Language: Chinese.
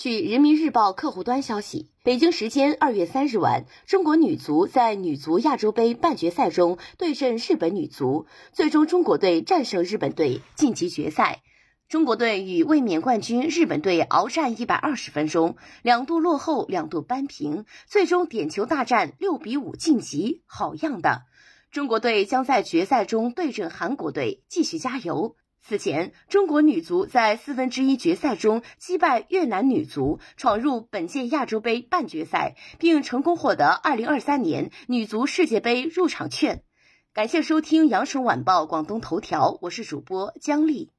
据人民日报客户端消息，北京时间二月三日晚，中国女足在女足亚洲杯半决赛中对阵日本女足，最终中国队战胜日本队晋级决赛。中国队与卫冕冠军日本队鏖战一百二十分钟，两度落后，两度扳平，最终点球大战六比五晋级，好样的！中国队将在决赛中对阵韩国队，继续加油。此前，中国女足在四分之一决赛中击败越南女足，闯入本届亚洲杯半决赛，并成功获得二零二三年女足世界杯入场券。感谢收听羊城晚报广东头条，我是主播姜丽。